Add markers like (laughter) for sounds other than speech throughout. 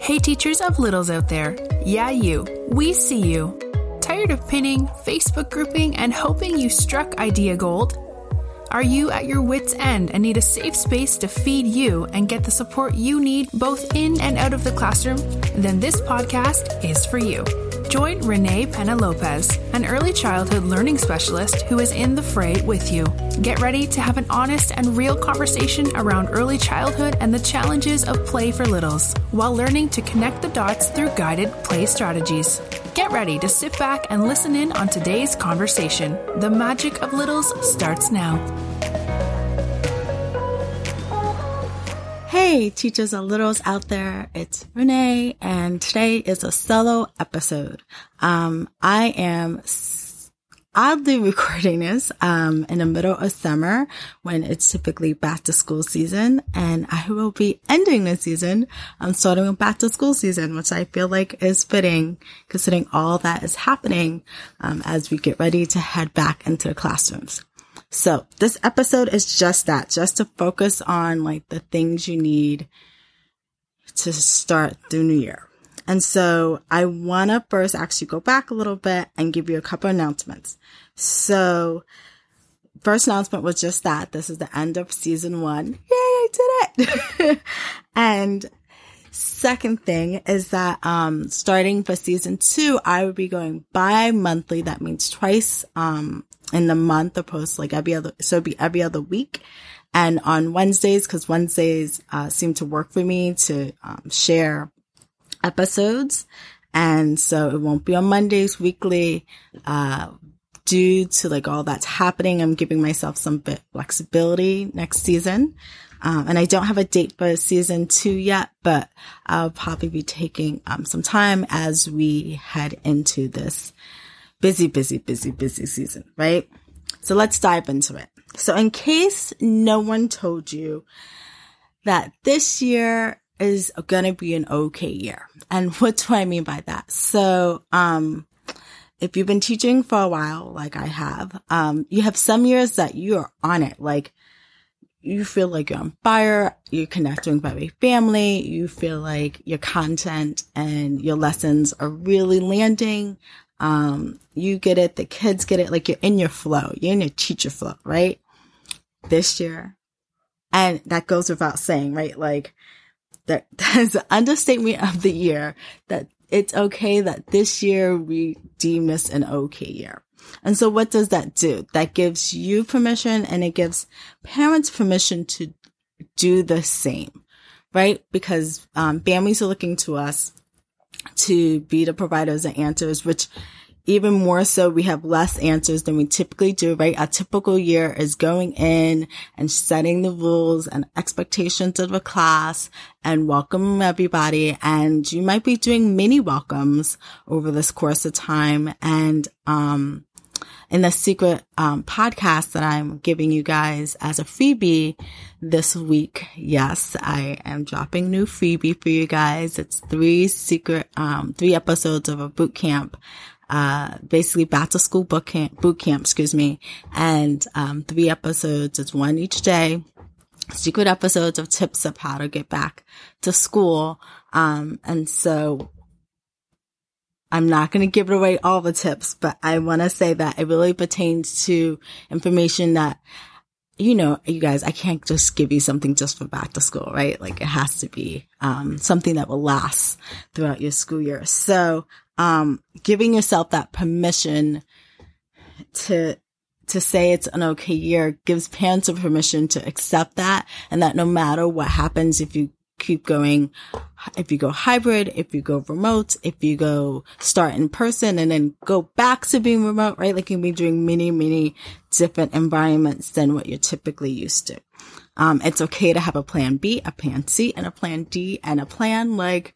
Hey, teachers of littles out there. Yeah, you. We see you. Tired of pinning, Facebook grouping, and hoping you struck idea gold? Are you at your wits' end and need a safe space to feed you and get the support you need both in and out of the classroom? Then this podcast is for you. Join Renee Pena Lopez, an early childhood learning specialist who is in the fray with you. Get ready to have an honest and real conversation around early childhood and the challenges of play for littles, while learning to connect the dots through guided play strategies. Get ready to sit back and listen in on today's conversation. The magic of littles starts now. Hey, teachers and littles out there. It's Renee and today is a solo episode. Um, I am oddly (laughs) recording this, um, in the middle of summer when it's typically back to school season and I will be ending the season. I'm starting with back to school season, which I feel like is fitting considering all that is happening, um, as we get ready to head back into the classrooms. So this episode is just that, just to focus on like the things you need to start the new year. And so I want to first actually go back a little bit and give you a couple announcements. So first announcement was just that this is the end of season one. Yay, I did it. (laughs) and second thing is that, um, starting for season two, I would be going bi-monthly. That means twice, um, in the month opposed post like every other, so it'd be every other week. And on Wednesdays, cause Wednesdays, uh, seem to work for me to, um, share episodes. And so it won't be on Mondays weekly, uh, due to like all that's happening. I'm giving myself some bit flexibility next season. Um, and I don't have a date for season two yet, but I'll probably be taking um, some time as we head into this busy, busy, busy, busy season, right? So let's dive into it. So in case no one told you that this year is going to be an okay year. And (laughs) what do I mean by that? So, um, if you've been teaching for a while, like I have, um, you have some years that you are on it. Like you feel like you're on fire. You're connecting with every family. You feel like your content and your lessons are really landing. Um, you get it. The kids get it. Like you're in your flow. You're in your teacher flow, right? This year. And that goes without saying, right? Like that, (laughs) that's an understatement of the year that it's okay that this year we deem this an okay year. And so what does that do? That gives you permission and it gives parents permission to do the same, right? Because um, families are looking to us to be the providers of answers, which even more so, we have less answers than we typically do, right? A typical year is going in and setting the rules and expectations of a class and welcoming everybody. And you might be doing mini welcomes over this course of time. And, um, in the secret um, podcast that I'm giving you guys as a freebie this week. Yes, I am dropping new freebie for you guys. It's three secret, um, three episodes of a boot camp uh, basically back to school boot camp, boot camp, excuse me, and um, three episodes. It's one each day. Secret episodes of tips of how to get back to school. Um, and so I'm not going to give away all the tips, but I want to say that it really pertains to information that you know, you guys, I can't just give you something just for back to school, right? Like it has to be, um, something that will last throughout your school year. So, um, giving yourself that permission to, to say it's an okay year gives parents a permission to accept that and that no matter what happens, if you keep going, if you go hybrid, if you go remote, if you go start in person and then go back to being remote, right? Like you'll be doing many, many different environments than what you're typically used to. Um, it's okay to have a plan B, a plan C, and a plan D, and a plan like,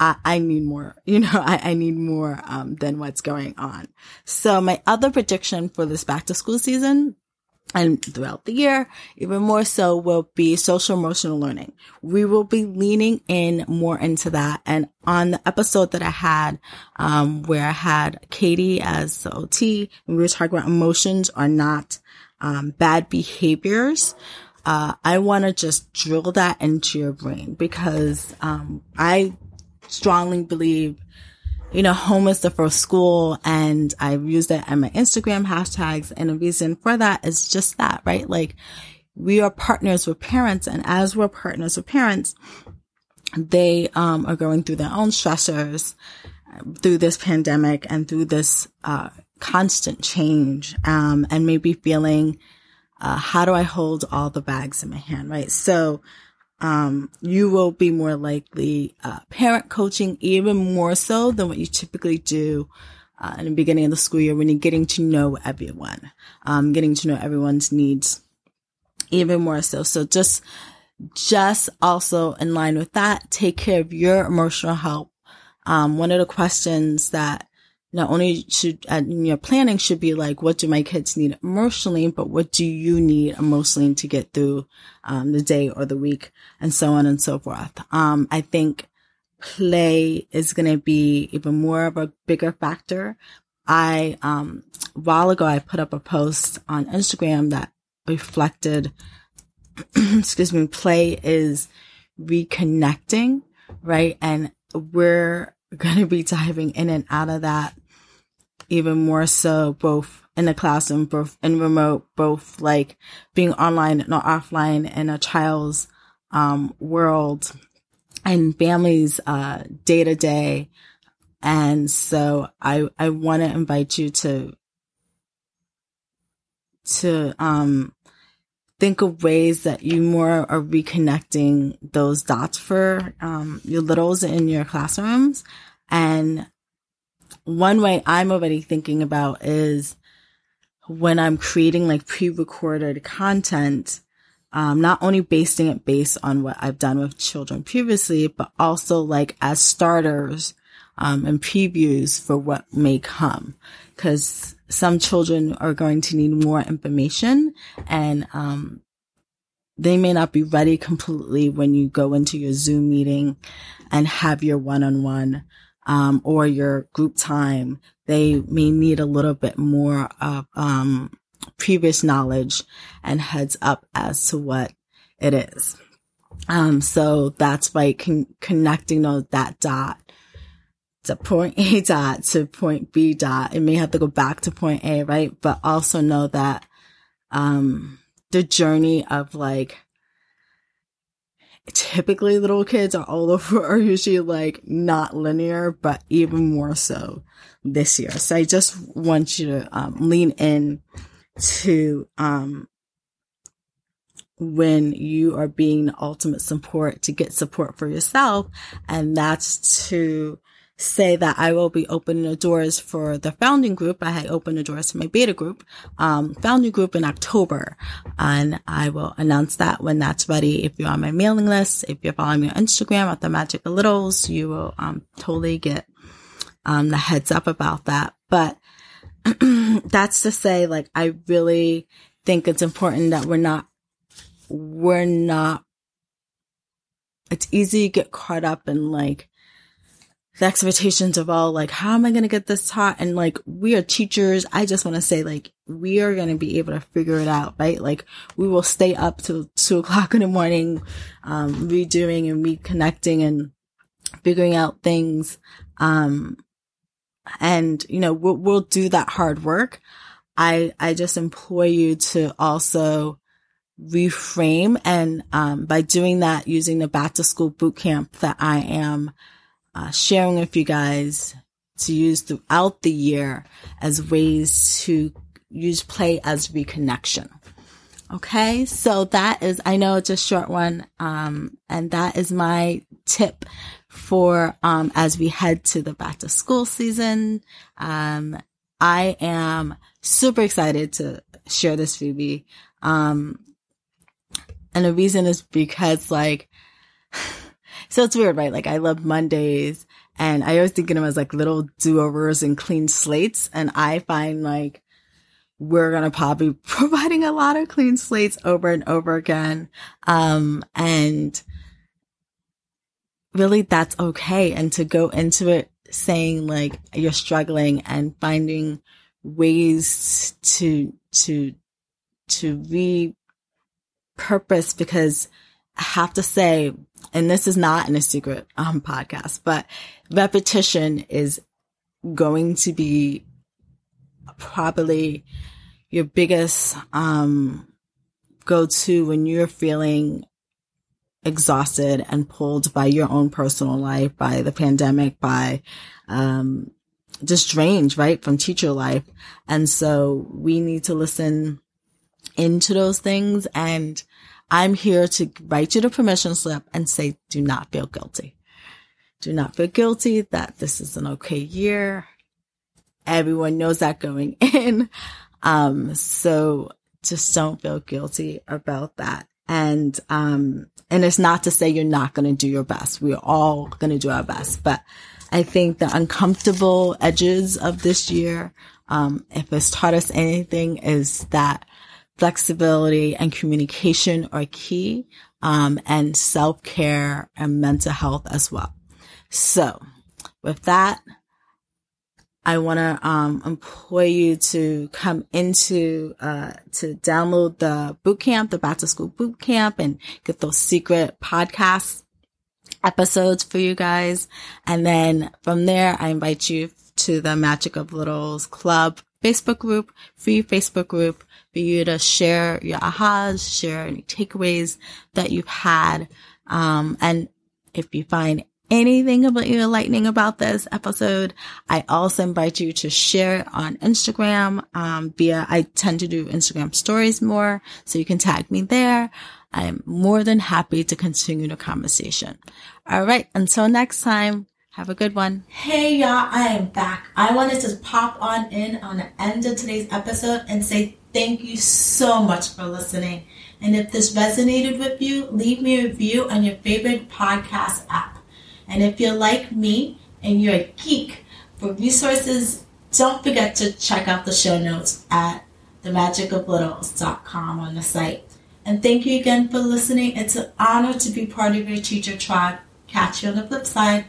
I, I need more, (laughs) you know, I, I need more, um, than what's going on. So my other prediction for this back to school season and throughout the year, even more so will be social emotional learning. We will be leaning in more into that. And on the episode that I had, um, where I had Katie as the OT, and we were talking about emotions are not, um, bad behaviors. uh, I want to just drill that into your brain because um, I strongly believe, you know, home is the first school, and I've used it in my Instagram hashtags. And the reason for that is just that, right? Like, we are partners with parents, and as we're partners with parents, they um, are going through their own stressors through this pandemic and through this uh, constant change, um, and maybe feeling uh, how do I hold all the bags in my hand, right? So, um, you will be more likely uh, parent coaching even more so than what you typically do uh, in the beginning of the school year when you're getting to know everyone, um, getting to know everyone's needs even more so. So just, just also in line with that, take care of your emotional health. Um, one of the questions that not only should your planning should be like, what do my kids need emotionally, but what do you need emotionally to get through um, the day or the week, and so on and so forth. Um, I think play is going to be even more of a bigger factor. I um, a while ago I put up a post on Instagram that reflected, (clears throat) excuse me, play is reconnecting, right? And we're going to be diving in and out of that even more so both in the classroom, both in remote, both like being online and offline in a child's um, world and families uh, day to day. And so I I want to invite you to to um think of ways that you more are reconnecting those dots for um, your littles in your classrooms and one way I'm already thinking about is when I'm creating like pre-recorded content, um, not only basing it based on what I've done with children previously, but also like as starters, um, and previews for what may come. Cause some children are going to need more information and, um, they may not be ready completely when you go into your Zoom meeting and have your one-on-one um, or your group time, they may need a little bit more of um, previous knowledge and heads up as to what it is. Um, so that's why con- connecting those, that dot to point A dot to point B dot. It may have to go back to point A, right? But also know that, um, the journey of like typically little kids are all (laughs) over are usually like not linear, but even more so this year. So I just want you to um, lean in to um, when you are being the ultimate support to get support for yourself, and that's to say that I will be opening the doors for the founding group. I had opened the doors to my beta group, um, founding group in October. And I will announce that when that's ready. If you're on my mailing list, if you're following me on Instagram at the Magic of Littles, you will, um, totally get, um, the heads up about that. But (clears throat) that's to say, like, I really think it's important that we're not, we're not, it's easy to get caught up in like, the expectations of all like, how am I going to get this taught? And like, we are teachers. I just want to say like, we are going to be able to figure it out, right? Like we will stay up till two (laughs) o'clock in the morning, um, redoing and reconnecting and figuring out things. Um, and you know, we'll, we'll do that hard work. I, I just implore you to also reframe and, um, by doing that, using the back to school boot camp that I am, uh, sharing with you guys to use throughout the year as ways to use play as reconnection. Okay. So that is, I know it's a short one. Um, and that is my tip for, um, as we head to the back to school season. Um, I am super excited to share this freebie. Um, and the reason is because like, so it's weird, right? Like I love Mondays and I always think of them as like little do-overs and clean slates. And I find like we're going to probably (laughs) providing a lot of clean slates over and over again. Um, and really that's okay. And to go into it saying like you're struggling and finding ways to, to, to re purpose because I have to say, and this is not in a secret um, podcast, but repetition is going to be probably your biggest um, go to when you're feeling exhausted and pulled by your own personal life, by the pandemic, by um, just drained, right, from teacher life. And so we need to listen into those things. And I'm here to write you the permission slip and say, do not feel guilty. Do not feel guilty that this is an okay year. Everyone knows that going (laughs) in. Um, so just don't feel guilty about that. And, um, and it's not to say you're not going to do your best. We're all going to do our best, but I think the uncomfortable edges of this year, um, if it's taught us anything is that flexibility and communication are key, um, and self care and mental health as well. So with that, I want to um, employ you to come into uh, to download the boot camp, the back to school boot camp, and get those secret podcast episodes for you guys. And then from there, I invite you to the Magic of Littles Club Facebook group, free Facebook group for you to share your ahas, share any takeaways that you've had. Um, and if you find anything about you enlightening about this episode, I also invite you to share it on Instagram. Um, via, I tend to do Instagram stories more, so you can tag me there. I'm more than happy to continue the conversation. All right. Until next time, have a good one. Hey y'all, I am back. I wanted to pop on in on the end of today's episode and say thank you so much for listening. And if this resonated with you, leave me a review on your favorite podcast app. And if you're like me and you're a geek for resources, don't forget to check out the show notes at themagicoflittles.com on the site. And thank you again for listening. It's an honor to be part of your teacher tribe. Catch you on the flip side.